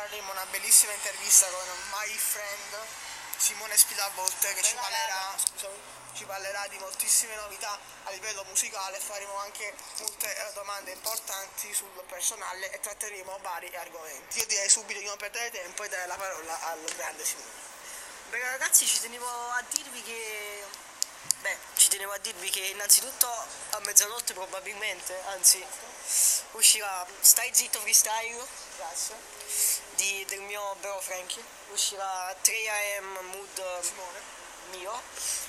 faremo una bellissima intervista con my friend Simone Spilavolte che ci parlerà, ci parlerà di moltissime novità a livello musicale, faremo anche molte eh, domande importanti sul personale e tratteremo vari argomenti. Io direi subito di non perdere tempo e dare la parola al grande Simone. Beh ragazzi ci tenevo a dirvi che tenevo a dirvi che innanzitutto a mezzanotte probabilmente anzi uscirà Stai zitto freestyle di- del mio bro Frankie. Uscirà 3am mood mio.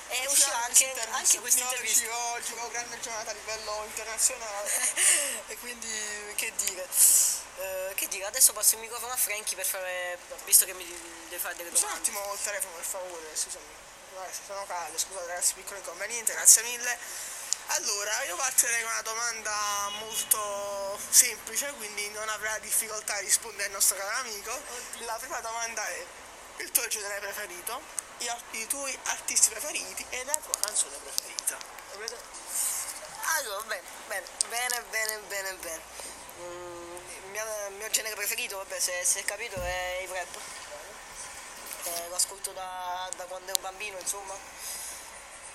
E uscirà anche, anche questa intervista. Uscirò, oggi ho grande giornata a livello internazionale. e quindi che dire? Eh, che dire? Adesso passo il microfono a Frankie per fare visto che mi deve fare delle Un domande. attimo il telefono per favore, scusami. Sono caldo, scusate ragazzi, piccolo inconveniente, grazie mille. Allora, io partirei con una domanda molto semplice, quindi non avrà difficoltà a rispondere al nostro caro amico. La prima domanda è il tuo genere preferito, i, i tuoi artisti preferiti e la tua canzone preferita. Allora, bene, bene, bene, bene, bene, bene. Mm, il, mio, il mio genere preferito, vabbè, se, se è capito, è il rap. Eh, lo ascolto da, da quando ero bambino, insomma.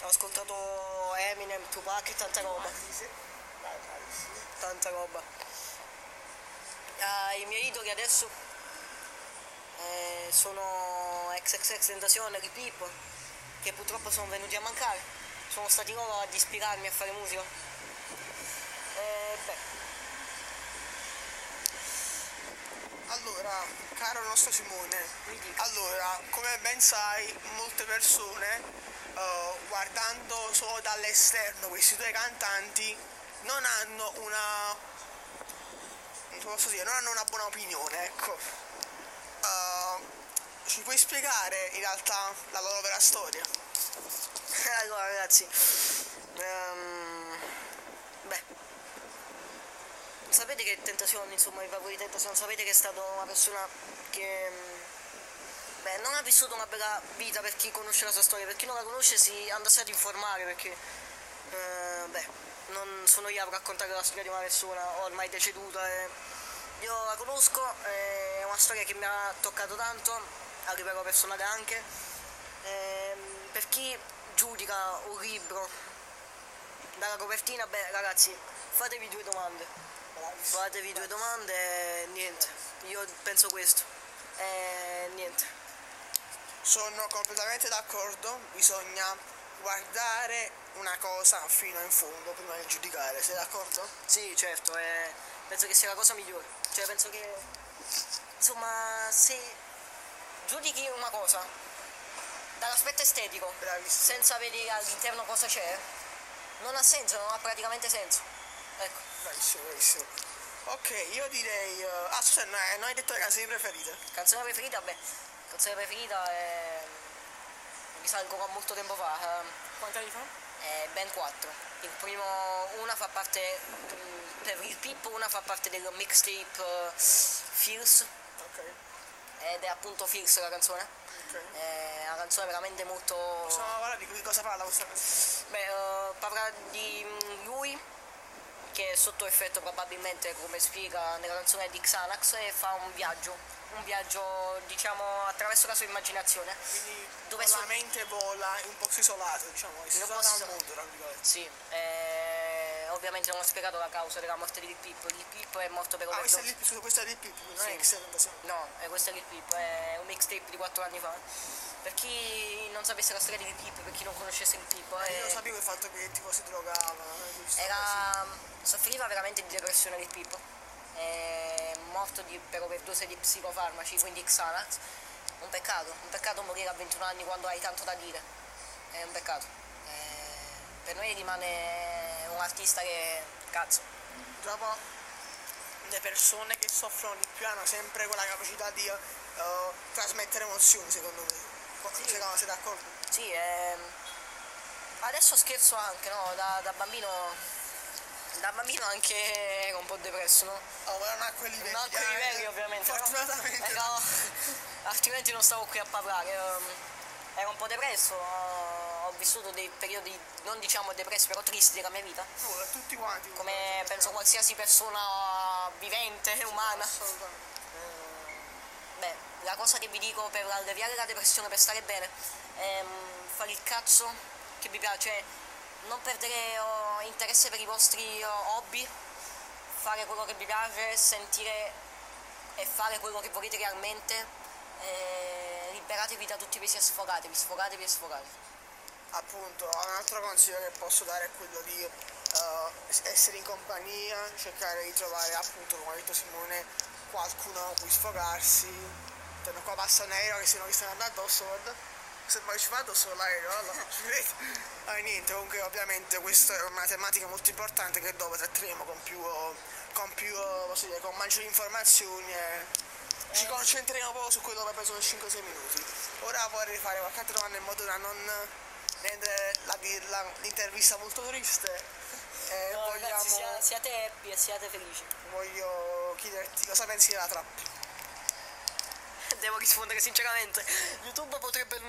Ho ascoltato Eminem, Tupac e tanta roba. Tanta roba. Ah, I miei idoli adesso eh, sono XXX Tentazione, Rip Hip, che purtroppo sono venuti a mancare. Sono stati loro ad ispirarmi a fare musica. Eh, beh, Allora, caro nostro Simone, allora, come ben sai, molte persone, eh, guardando solo dall'esterno questi due cantanti, non hanno una. come posso dire, non hanno una buona opinione, ecco. Eh, ci puoi spiegare in realtà la loro vera storia? allora ragazzi, ehm, beh, sapete che Tentazione, insomma, il lavoro di Tentazione, sapete che è stato una persona che mm, beh, non ha vissuto una bella vita per chi conosce la sua storia, per chi non la conosce si andasse ad informare perché, eh, beh, non sono io a raccontare la storia di una persona ormai deceduta. e io la conosco, è una storia che mi ha toccato tanto, a livello personale anche. Ehm, per chi giudica un libro dalla copertina, beh ragazzi, fatevi due domande. Fatevi due domande e niente. Io penso questo. E niente. Sono completamente d'accordo, bisogna guardare una cosa fino in fondo prima di giudicare, sei d'accordo? Sì, certo, eh, penso che sia la cosa migliore. Cioè penso che insomma se giudichi una cosa dall'aspetto estetico Bravissimo. senza vedere all'interno cosa c'è, non ha senso, non ha praticamente senso. Ecco. Bravissimo, bravissimo. Ok, io direi. eh, ah, scusa, no, eh, non hai detto le canzoni preferite. Canzone preferita? Beh, canzone preferita è... risalgo a molto tempo fa, ehm, Quanti anni fa? è ben 4. Il primo, una fa parte, mm, per il Pip, una fa parte del mixtape eh, Feels, Ok, ed è appunto Feels la canzone. ok. È una canzone veramente molto... Possiamo parlare di cosa parla questa canzone? Beh, eh, parla di mm, lui che è sotto effetto probabilmente come spiega nella canzone di Xanax e fa un viaggio, un viaggio diciamo attraverso la sua immaginazione. Quindi Dove la so- mente vola in un posto isolato, diciamo, si In un isola posto dal isolato. mondo, tra virgolette. Sì, eh, ovviamente non ho spiegato la causa della morte di Lil Peep. Lil Peep è morto per Ah, questa è overdose. lì, scusa, questa è lì più, non Sì. è che sei tentazione. No, è questo è Lil Peep, è un mixtape di 4 anni fa. Per chi non sapesse la storia di Lil Peep, per chi non conoscesse Lil Io non è- sapevo il fatto che tipo si drogava, eh, era, soffriva veramente di depressione Lil Peep. È morto di, per overdose di psicofarmaci, quindi Xanax. Un peccato, un peccato morire a 21 anni quando hai tanto da dire. È un peccato. Eh, per noi rimane un artista che, cazzo, Dopo le persone che soffrono di più hanno sempre quella capacità di eh, trasmettere emozioni, secondo me. Sì. Secondo sei d'accordo? Sì, ehm, adesso scherzo anche, no? Da, da bambino. Da bambino anche ero un po' depresso, no? Oh, ma non a quei livelli. Non a quei eh, livelli ovviamente. Fortunatamente. Eh, no, altrimenti non stavo qui a parlare. ehm, Ero un po' depresso, vissuto dei periodi non diciamo depressi, però tristi della mia vita. Oh, tutti quanti. Come penso qualsiasi persona vivente, umana. Assolutamente. la cosa che vi dico per alleviare la depressione, per stare bene, è mm, fare il cazzo che vi piace, cioè non perdere oh, interesse per i vostri oh, hobby, fare quello che vi piace, sentire e fare quello che volete realmente, e liberatevi da tutti i pesi e sfogatevi, sfogatevi e sfogatevi. Appunto, un altro consiglio che posso dare è quello di uh, essere in compagnia, cercare di trovare appunto, come ha detto Simone, qualcuno con cui sfogarsi. Tanto qua passa un aereo che se non vi stanno andando guarda. Se poi ci fa addosso l'aereo, allora ah, niente, comunque ovviamente questa è una tematica molto importante che dopo tratteremo con più, con più, dire, con maggiori informazioni e ci concentreremo proprio su quello che abbiamo preso 5-6 minuti. Ora vorrei fare qualche altra domanda in modo da non la, l'intervista molto triste. Eh, no, vogliamo... ragazzi, sia, siate happy e siate felici. Voglio chiederti cosa pensi della trap. Devo rispondere sinceramente. YouTube potrebbe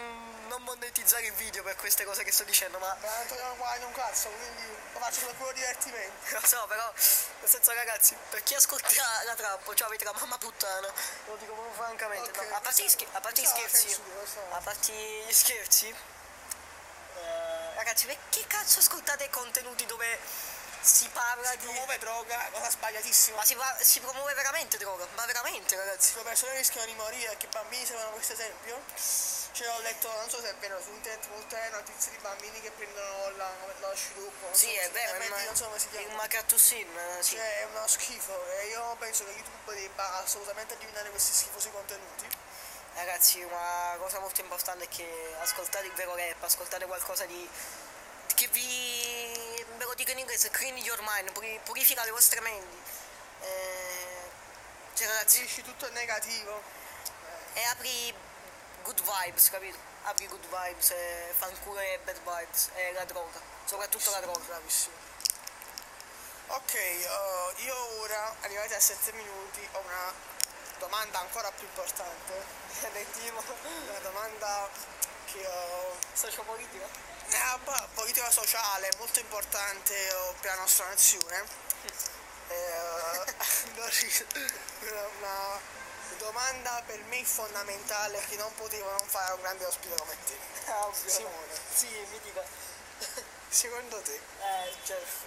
non monetizzare il video per queste cose che sto dicendo, ma. Ma non guadagno un cazzo, quindi lo faccio per puro divertimento. Lo so, però, nel senso ragazzi, per chi ascolta la trap, cioè avete la mamma puttana, lo dico proprio francamente. Okay, no, a parte gli, scher- a parte gli scherzi. A parte gli scherzi ragazzi, che cazzo ascoltate contenuti dove si parla si di... promuove droga, cosa sbagliatissima. Ma si, si, promuove veramente droga, ma veramente ragazzi. Le persone rischiano di morire i bambini seguono questo esempio. Cioè ho letto, non so se è vero, su internet molte notizie di bambini che prendono la, lo sviluppo. Sì, so, è vero, è non so come si chiama. Il macattussin, sì. Cioè è uno schifo e io penso che YouTube debba assolutamente eliminare questi schifosi contenuti ragazzi una cosa molto importante è che ascoltate il vero rap, ascoltate qualcosa di che vi ve lo dico in inglese, clean your mind, purifica le vostre menti. Eh, cioè ragazzi, dici tutto è negativo. E apri good vibes, capito? Apri good vibes, e fanculo e bad vibes, e la droga, soprattutto la droga. Bravissimo. Ok, uh, io ora, arrivati a 7 minuti, ho una domanda ancora più importante. Sentivo. Una domanda che ho... Sociopolitica? Eh, politica sociale molto importante per la nostra nazione. Eh, una domanda per me fondamentale che non potevo non fare un grande ospite come te. Ah, ovvio. Simone. Sì, mi dica. Secondo te? Eh, Jeff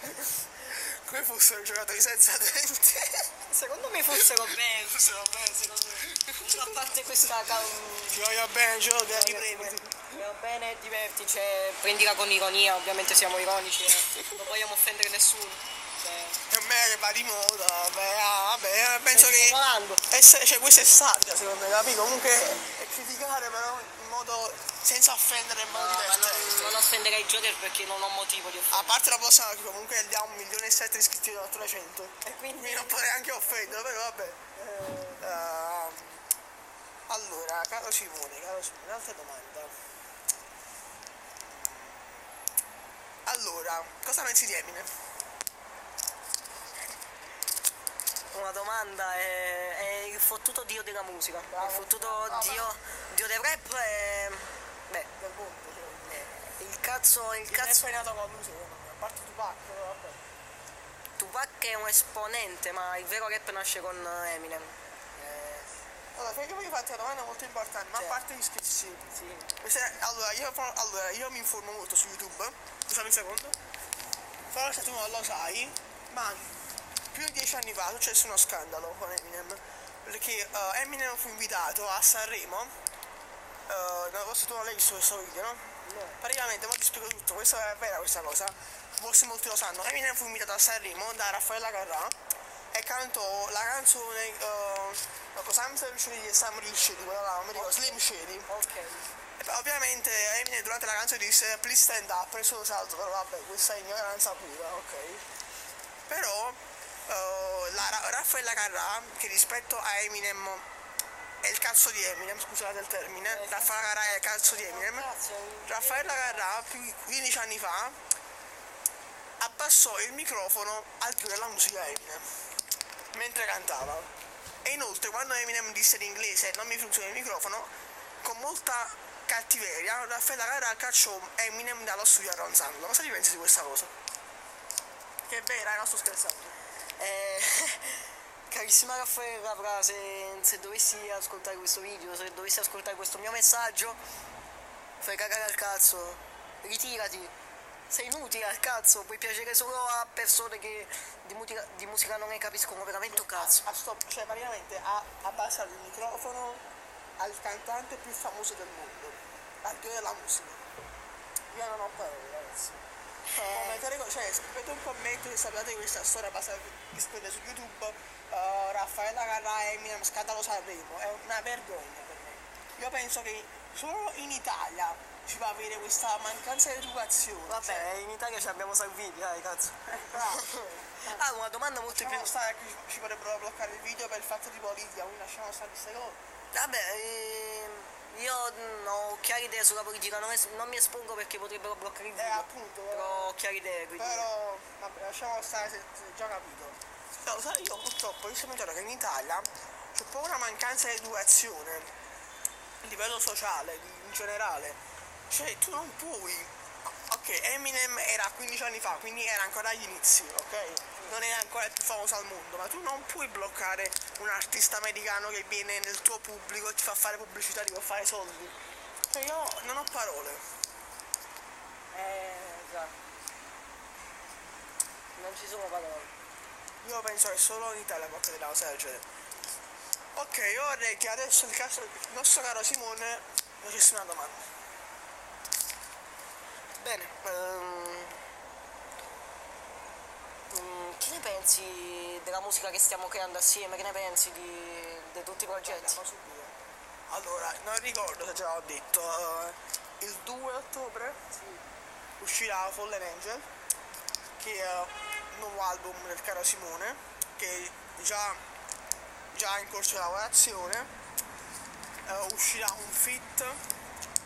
come fossero giocatori senza denti. Secondo me fossero bene. Fossero bene, secondo me. A parte questa Ti voglio bene, giochi, ti premi. Va bene, diverti, cioè prendila con ironia, ovviamente siamo ironici, eh. non vogliamo offendere nessuno. Cioè. A me che va di moda, vabbè, ah, vabbè penso che. Essere, cioè, questa è sabbia secondo me, capito? Comunque è criticare però modo senza offendere in modo no, divertente. Non, non offenderei i Joker perché non ho motivo di offendere. A parte la prossima che comunque gli ha un milione e sette iscritti da 300. E quindi non potrei anche offendere, però vabbè. Eh. Uh, allora, caro Simone, caro Simone, un'altra domanda. Allora, cosa pensi di Eminem? Una domanda è, è il fottuto dio della musica, Bravo. il fottuto no, dio, dio del rap è Beh. Il cazzo. Il, il cazzo. è nato con secondo me, a parte Tupac, vabbè. Tupac è un esponente, ma il vero rap nasce con Eminem. Eh. Allora, perché voglio farti una domanda molto importante, ma cioè. a parte gli scherzi. Sì. Allora io, allora, io mi informo molto su YouTube, scusami un secondo. Forse tu non lo sai, ma più di dieci anni fa è successo uno scandalo con Eminem. Perché uh, Eminem fu invitato a Sanremo uh, non so tu non l'hai visto questo video, no? No. Praticamente, ma ti spiego tutto, questa è vera questa cosa, forse molti lo sanno. Eminem fu invitato a Sanremo da Raffaella Carrà e cantò la canzone uh, Sam Shady e Sam Shady, quella là, non mi ricordo, okay. Slim Shady. Ok. E ovviamente Eminem durante la canzone disse please stand up, preso lo salto, però vabbè, questa è ignoranza pura, ok. Però uh, la Raffaella Carrà, che rispetto a Eminem è il cazzo di Eminem, scusate il termine, eh, Raffaella Carrà è il cazzo di Eminem. Raffaella Carrà più di 15 anni fa abbassò il microfono al più della musica Eminem mentre cantava. E inoltre quando Eminem disse in inglese non mi funziona il microfono, con molta cattiveria Raffaella Carrà cacciò Eminem dallo studio a Ronzando. Cosa ti pensi di questa cosa? Che è vera, non sto scherzando. Eh, carissima Raffaella Fra, se, se dovessi ascoltare questo video, se dovessi ascoltare questo mio messaggio, fai cagare al cazzo, ritirati, sei inutile al cazzo, puoi piacere solo a persone che di musica, di musica non ne capiscono veramente un cazzo. A stop, cioè praticamente ha abbassato il microfono al cantante più famoso del mondo, al dio della musica. Io non ho parole, ragazzi. Eh, Commentate, co- cioè, scrivete un commento se sapete di questa storia basta che scrivete su YouTube uh, Raffaella Carrà e Eminem scandalo Sanremo, è una vergogna per me. Io penso che solo in Italia ci va avere questa mancanza di educazione. vabbè, in Italia ci abbiamo Salvini, dai cazzo. Cioè, bravo. Ah, una domanda molto più... Stare che ci- ci vorrebbero bloccare il video per il fatto di politica, quindi lasciamo stare queste cose. Vabbè, ehm, io ho chiare idee sulla politica, non, es- non mi espongo perché potrebbero bloccare il Eh, video. appunto, Però ho chiare idee, quindi... Però, vabbè, lasciamo stare se, se già capito. No, sai, io purtroppo io mi ricordo che in Italia c'è un po' una mancanza di educazione a livello sociale, in generale. Cioè, tu non puoi. Ok, Eminem era 15 anni fa, quindi era ancora agli inizi, ok? Non era ancora il più famoso al mondo, ma tu non puoi bloccare un artista americano che viene nel tuo pubblico e ti fa fare pubblicità, ti fa fare soldi. Cioè, io non ho parole. Eh, già. Non ci sono parole. Io penso che solo in Italia può accadere una cosa del genere. Ok, io vorrei che adesso il, caso, il nostro caro Simone facesse una domanda. Bene, ehm, mm, che ne pensi della musica che stiamo creando assieme? Che ne pensi di, di tutti i progetti? Allora, non ricordo se già l'ho detto, eh, il 2 ottobre uscirà Fallen Angel, che è un nuovo album del caro Simone, che già, già in corso di lavorazione. Eh, uscirà un fit,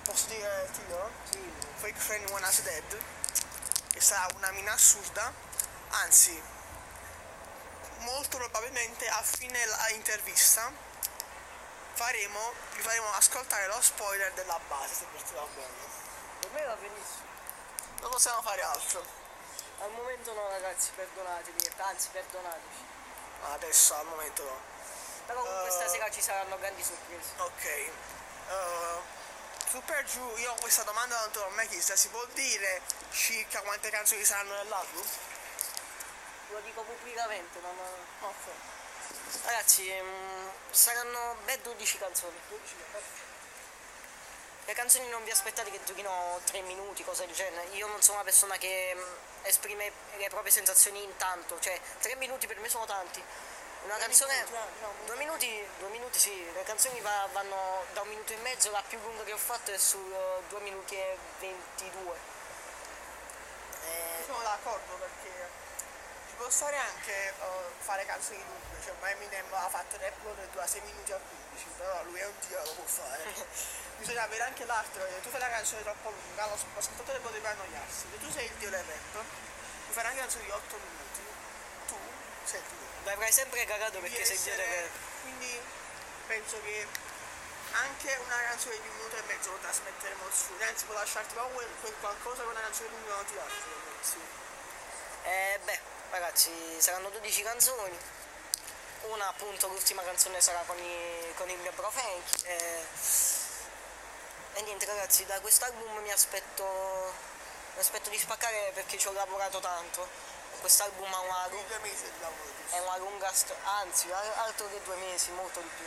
posso dire il titolo? Sì. Fake Friend One As Dead, che sarà una mina assurda, anzi, molto probabilmente a fine la intervista faremo, vi faremo ascoltare lo spoiler della base, se per te va bene. Per me va benissimo. Non possiamo fare altro. Al momento no ragazzi, perdonatemi, anzi perdonateci. Adesso al momento no. Però comunque Eh. stasera ci saranno grandi sorprese. Ok. Eh, su per giù, io questa domanda non te l'ho mai chiesta, si può dire circa quante canzoni saranno nell'album? Lo dico pubblicamente, non... Ok. Ragazzi, ehm, saranno ben 12 canzoni. 12 Le canzoni non vi aspettate che durino 3 minuti, cose del genere. Io non sono una persona che mm, esprime le proprie sensazioni in tanto, cioè 3 minuti per me sono tanti. Una canzone. minuti, no, no, Due minuti, due minuti sì, le canzoni va- vanno da un minuto e mezzo, la più lunga che ho fatto è su 2 minuti e 22. Eh, Sono d'accordo perché ci può stare anche eh, fare canzoni lunghe, cioè ma Eminem ha fatto rap che dura 6 minuti a 15, però lui è un dio, lo può fare. Bisogna avere anche l'arte, perché tu fai la canzone troppo lunga, lo l'ascoltatore potrebbe annoiarsi. Se tu sei il dio del rap, puoi fare anche canzoni di 8 minuti, tu sei il dio. avrai sempre cagato perché Devi sei dietro essere- che... Quindi penso che anche una canzone di un minuto e mezzo può trasmettere emozioni, anzi può lasciarti proprio quel, quel qualcosa che una canzone lunga non ti lascia emozioni. Eh, beh, ragazzi, saranno 12 canzoni. Una appunto, l'ultima canzone sarà con, i- con il mio bro Frank. Eh, e niente ragazzi, da quest'album mi aspetto, mi aspetto di spaccare perché ci ho lavorato tanto. Quest'album ha una, Quindi lu- due mesi di lavoro, giusto? è una lunga storia, anzi, altro che due mesi, molto di più.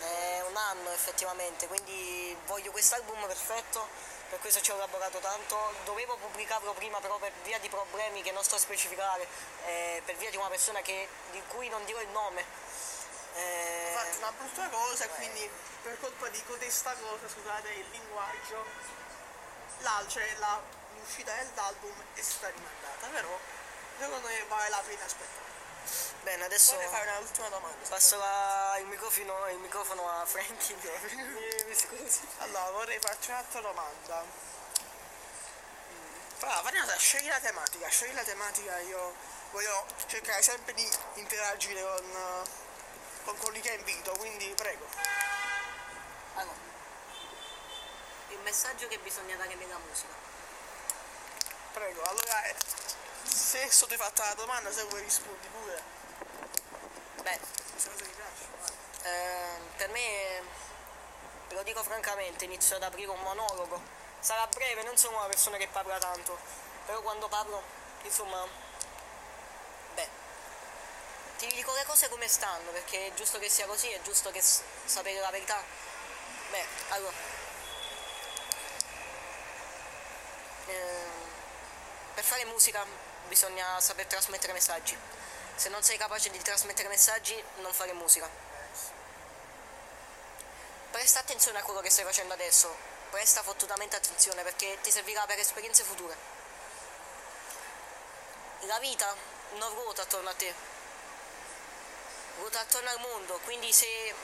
È un anno effettivamente, quindi voglio quest'album perfetto, per questo ci ho lavorato tanto. Dovevo pubblicarlo prima però per via di problemi che non sto a specificare, eh, per via di una persona che- di cui non dirò il nome. Eh, Ho fatto una brutta cosa e quindi per colpa di codesta cosa, scusate il linguaggio, la, cioè la, l'uscita dell'album è stata rimandata, però secondo me vale la pena aspettare. bene, adesso Vorrei fare un'ultima domanda. passo la- il, microfono, il microfono a Frankie. mi, mi scusi. Allora, vorrei farci un'altra domanda. Allora, Vanessa, scegli la tematica, scegli la tematica, io voglio cercare sempre di interagire con, con quelli che invito, quindi prego. Allora, il messaggio che bisogna dare nella musica. Prego, allora eh, se ti ho fatto la domanda, se vuoi rispondi pure. Beh, Questa cosa mi piace. vai. eh, per me, ve lo dico francamente, inizio ad aprire un monologo. Sarà breve, non sono una persona che parla tanto, però quando parlo, insomma, beh, ti dico le cose come stanno, perché è giusto che sia così, è giusto che sapere la verità. Beh, allora, ehm, per fare musica bisogna saper trasmettere messaggi. Se non sei capace di trasmettere messaggi, non fare musica. Presta attenzione a quello che stai facendo adesso, presta fottutamente attenzione perché ti servirà per esperienze future. La vita non ruota attorno a te, ruota attorno al mondo, quindi se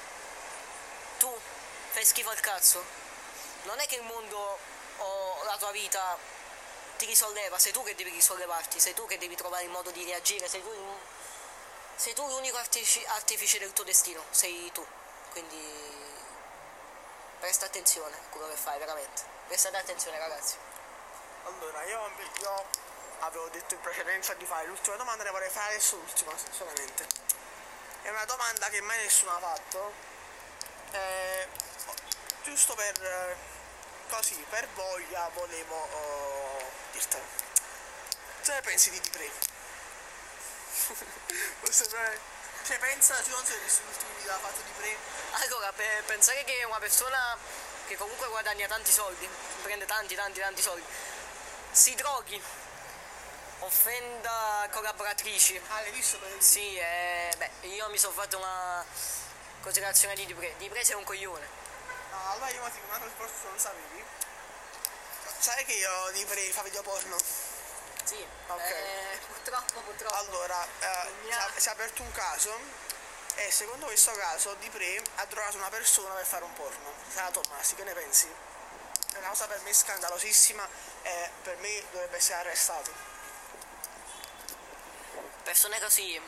tu fai schifo al cazzo, non è che il mondo o la tua vita ti risolleva, sei tu che devi risollevarti, sei tu che devi trovare il modo di reagire, sei tu, sei tu l'unico artifici- artefice del tuo destino, sei tu. Quindi presta attenzione a quello che fai, veramente. Prestate attenzione ragazzi. Allora, io, io avevo detto in precedenza di fare l'ultima domanda, ne vorrei fare adesso l'ultima solamente. È una domanda che mai nessuno ha fatto. Eh, giusto per eh, così, per voglia volevo oh, dirtelo. Cosa ne pensi di Dipre? Questo è- cioè pensa, tu non sei visto l'ultimo video che ha fatto Dipre? Allora, per pensare che una persona che comunque guadagna tanti soldi, prende tanti, tanti, tanti soldi, si droghi, offenda collaboratrici. Ah, l'hai visto per Sì, eh, beh, io mi sono fatto una considerazione di Dipre. Dipre sei un coglione. No, allora io ti dico una cosa forse tu non sapevi. Sai che io Dipre fa video porno? Sì, Ok. eh, purtroppo, purtroppo. Allora, eh, Mi si, è, aperto un caso e secondo questo caso Dipre ha drogato una persona per fare un porno. Sara Tommasi, che ne pensi? È una cosa per me scandalosissima e per me dovrebbe essere arrestato. Persone così,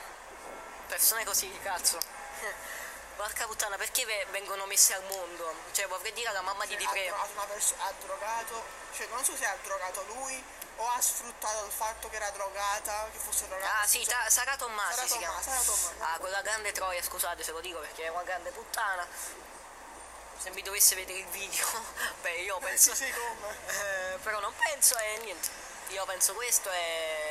persone così, cazzo. Porca puttana, perché ve- vengono messe al mondo? Cioè, vorrei dire alla mamma di Ha Dipre. drogato una persona, ha drogato, cioè non so se ha drogato lui o ha sfruttato il fatto che era drogata, che fosse drogata. Ah sì, ta- Sara Tommasi Sara si chiama. Tommasi, Sara Tommasi. Ah, quella grande troia, scusate se lo dico perché è una grande puttana. Se mi dovesse vedere il video, beh io Eh, penso... sì, sì, come? Eh, però non penso e niente. Io penso questo e... Con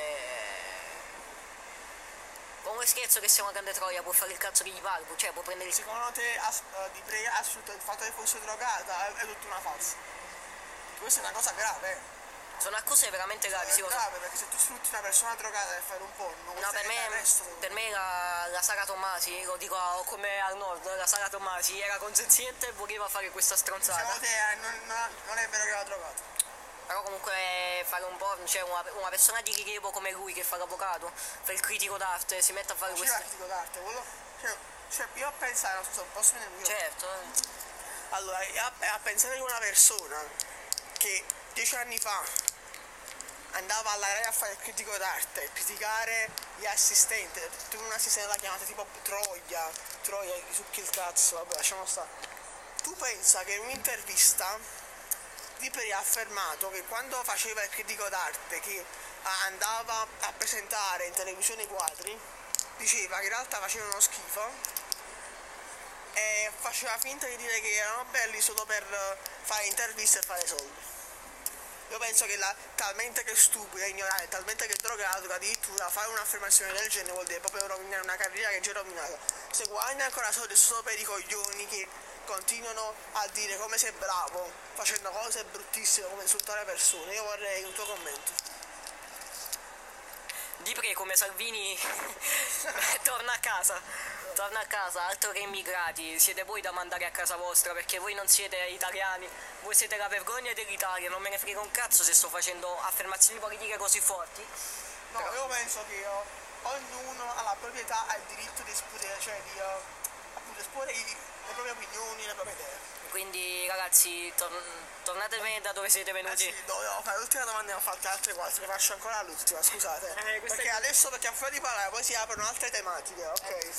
un scherzo che sia una grande troia può fare il cazzo che gli pare, cioè può prendere il... Secondo te ha, eh, Di Pre ha sfruttato il fatto che fosse drogata? È, tutta una falsa. Questa è una cosa grave, eh. Sono accuse veramente gravi, sì, è lo so. grave perché se tu sfrutti una persona drogata per fare un porno, No, per me, l'arresto. per me la, la Sara Tommasi, lo dico come al nord, la Sara Tommasi era consenziente e voleva fare questa stronzata. Secondo te eh, non, non- è vero che era drogato? Però comunque fare un porno, cioè una, una persona di rilievo come lui che fa l'avvocato, fa il critico d'arte, si mette a fare C'è queste... l'articolo d'arte, quello... Cioè, cioè, io a pensare, so, posso venire qui? Certo, eh. Allora, io a, a pensare che una persona che dieci anni fa andava alla Rai a fare il critico d'arte, criticare gli assistenti, tu un assistente la chiamata tipo Troia, Troia, gli succhi il cazzo, vabbè lasciamo stare. Tu pensa che in un'intervista Dipri ha affermato che quando faceva il critico d'arte, che andava a presentare in televisione i quadri, diceva che in realtà facevano schifo e faceva finta di dire che erano belli solo per fare interviste e fare soldi. Io penso che la, talmente che è stupida, ignorante, talmente che è drogato, che addirittura fare un'affermazione del genere vuol dire proprio rovinare una carriera che è già rovinata. Se guadagni ancora soldi solo per i coglioni che continuano a dire come sei bravo, facendo cose bruttissime come insultare persone, io vorrei un tuo commento. Dipre come Salvini torna a casa, torna a casa, altro che immigrati, siete voi da mandare a casa vostra perché voi non siete italiani, voi siete la vergogna dell'Italia, non me ne frega un cazzo se sto facendo affermazioni politiche così forti. No, io penso che eh, ognuno ha la proprietà, ha il diritto di esprimere, cioè di appunto esporre i- le proprie opinioni, le proprie idee. Quindi ragazzi, tor- tornatemi da dove siete Eh venuti. sì, dovevo fare l'ultima domanda e ne ho fatte altre quattro, ne faccio ancora l'ultima, scusate. Eh, perché è- adesso perché a fuori di parlare poi si aprono altre tematiche, ok? Eh.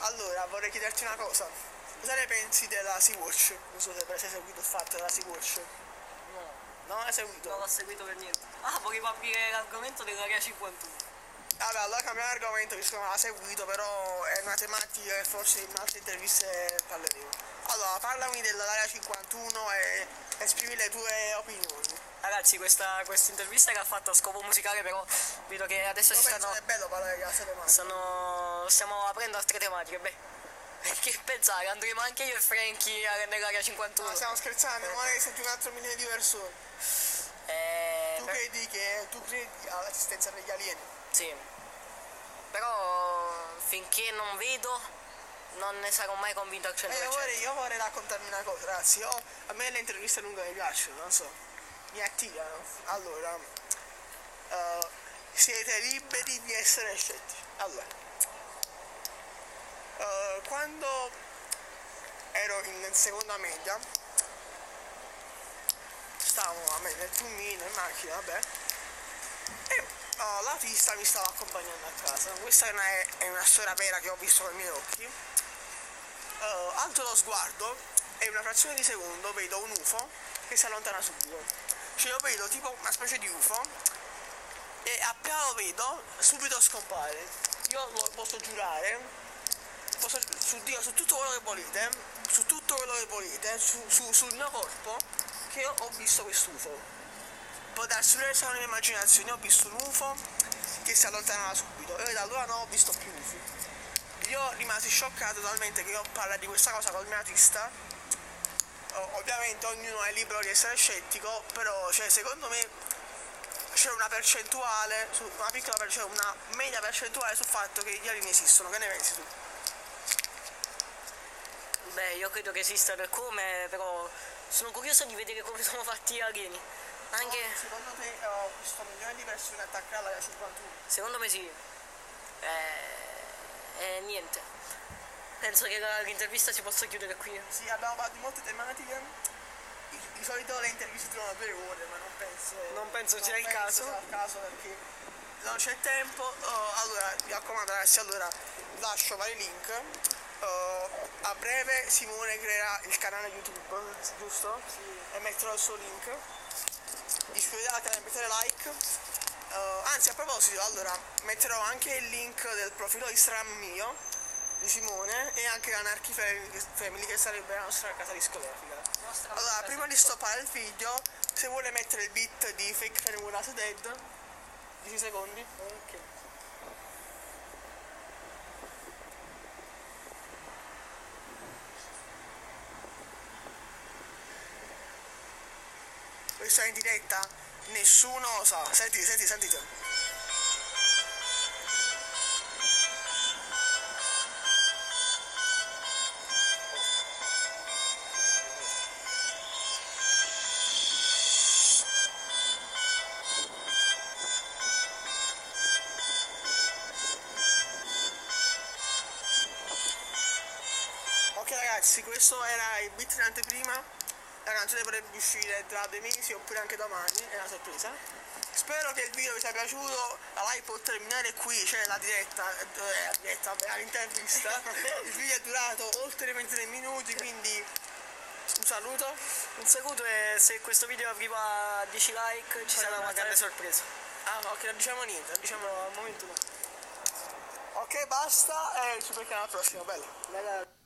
Allora, vorrei chiederti una cosa. Cosa ne pensi della Sea-Watch? Non so se hai seguito il fatto della Sea-Watch. No, Non l'hai seguito? non l'ho seguito per niente. Ah, volevo aprire l'argomento dell'area 51. Vabbè, allora cambiamo argomento, visto che non l'ha seguito, però è una tematica che forse in altre interviste parleremo. Allora, parlami dell'area 51 e esprimi le tue opinioni. Ragazzi, questa, questa intervista che ha fatto a scopo musicale, però vedo che adesso Io penso stanno, che è bello parlare di altre tematiche. stanno. stiamo aprendo altre tematiche. Beh, che pensare, andremo anche io e Frankie a- nell'area 51. No, stiamo scherzando, ma ne senti un altro milione di persone. Eh, Tu per- credi che tu credi all'esistenza degli alieni? Sì. Però finché non vedo non ne sarò mai convinto al 100%. Eh, io, vorrei, io vorrei raccontarmi una cosa, ragazzi. Io, a me le interviste lunghe mi piacciono, non so, mi attirano. Allora, eh, siete liberi di essere scettici. Allora, eh, quando ero in seconda media, stavo a me nel pulmino in macchina, vabbè, e eh, la pista mi stava accompagnando a casa. Questa è una, è una storia vera che ho visto con i miei occhi. Uh, alzo lo sguardo e una frazione di secondo vedo un UFO che si allontana subito. Cioè io vedo tipo una specie di UFO e appena lo vedo subito scompare. Io lo posso giurare, posso, su Dio, su tutto quello che volete, su tutto quello che volete, su, su- sul mio corpo, che ho visto questo UFO. Può darsi pure solo un'immaginazione, ho visto un UFO che si allontanava subito e da allora non ho visto più UFO. Io rimasi scioccato totalmente che io parla di questa cosa col mio artista. Ovviamente ognuno è libero di essere scettico, però cioè, secondo me c'è una percentuale, una piccola per- cioè una media percentuale sul fatto che gli alieni esistono. Che ne pensi tu? Beh, io credo che esista per come, però sono curioso di vedere come sono fatti gli alieni. Anche, secondo te ho visto milioni di persone attaccare alla 51? secondo me sì. Eh, eh, niente. Penso che la- l'intervista si possa chiudere qui. Sì, abbiamo parlato di molte tematiche. Di, di solito le interviste durano due ore, ma non penso. Non penso sia il penso caso. sia il caso perché non c'è tempo. Oh, allora, mi raccomando ragazzi, allora lascio vari link. Oh, a breve Simone creerà il canale YouTube, giusto? E metterò il suo link. Iscrivetevi al canale, mettete like. Eh, anzi, a proposito, allora metterò anche il link del profilo Instagram mio di Simone e anche l'Anarchy Family che sarebbe la nostra casa discografica. Allora, prima di stoppare il video, se vuole mettere il beat di Fake Fan Without Dead, 10 secondi. Ok. Questo è in diretta, nessuno lo sa. Senti, senti, sentite. Ok ragazzi, questo era il beat in anteprima. La canzone potrebbe uscire tra due mesi oppure anche domani, è una sorpresa. Spero che il video vi sia piaciuto, la live può terminare qui, c'è la diretta, eh, la diretta, vabbè, l'intervista. Il video è durato oltre 23 minuti, quindi un saluto. Un saluto e se questo video arriva a 10 like ci sarà una grande sorpresa. Ah, ok, non diciamo niente, non diciamo al momento no. Ok, basta e ci becchiamo alla prossima, bello. Bella-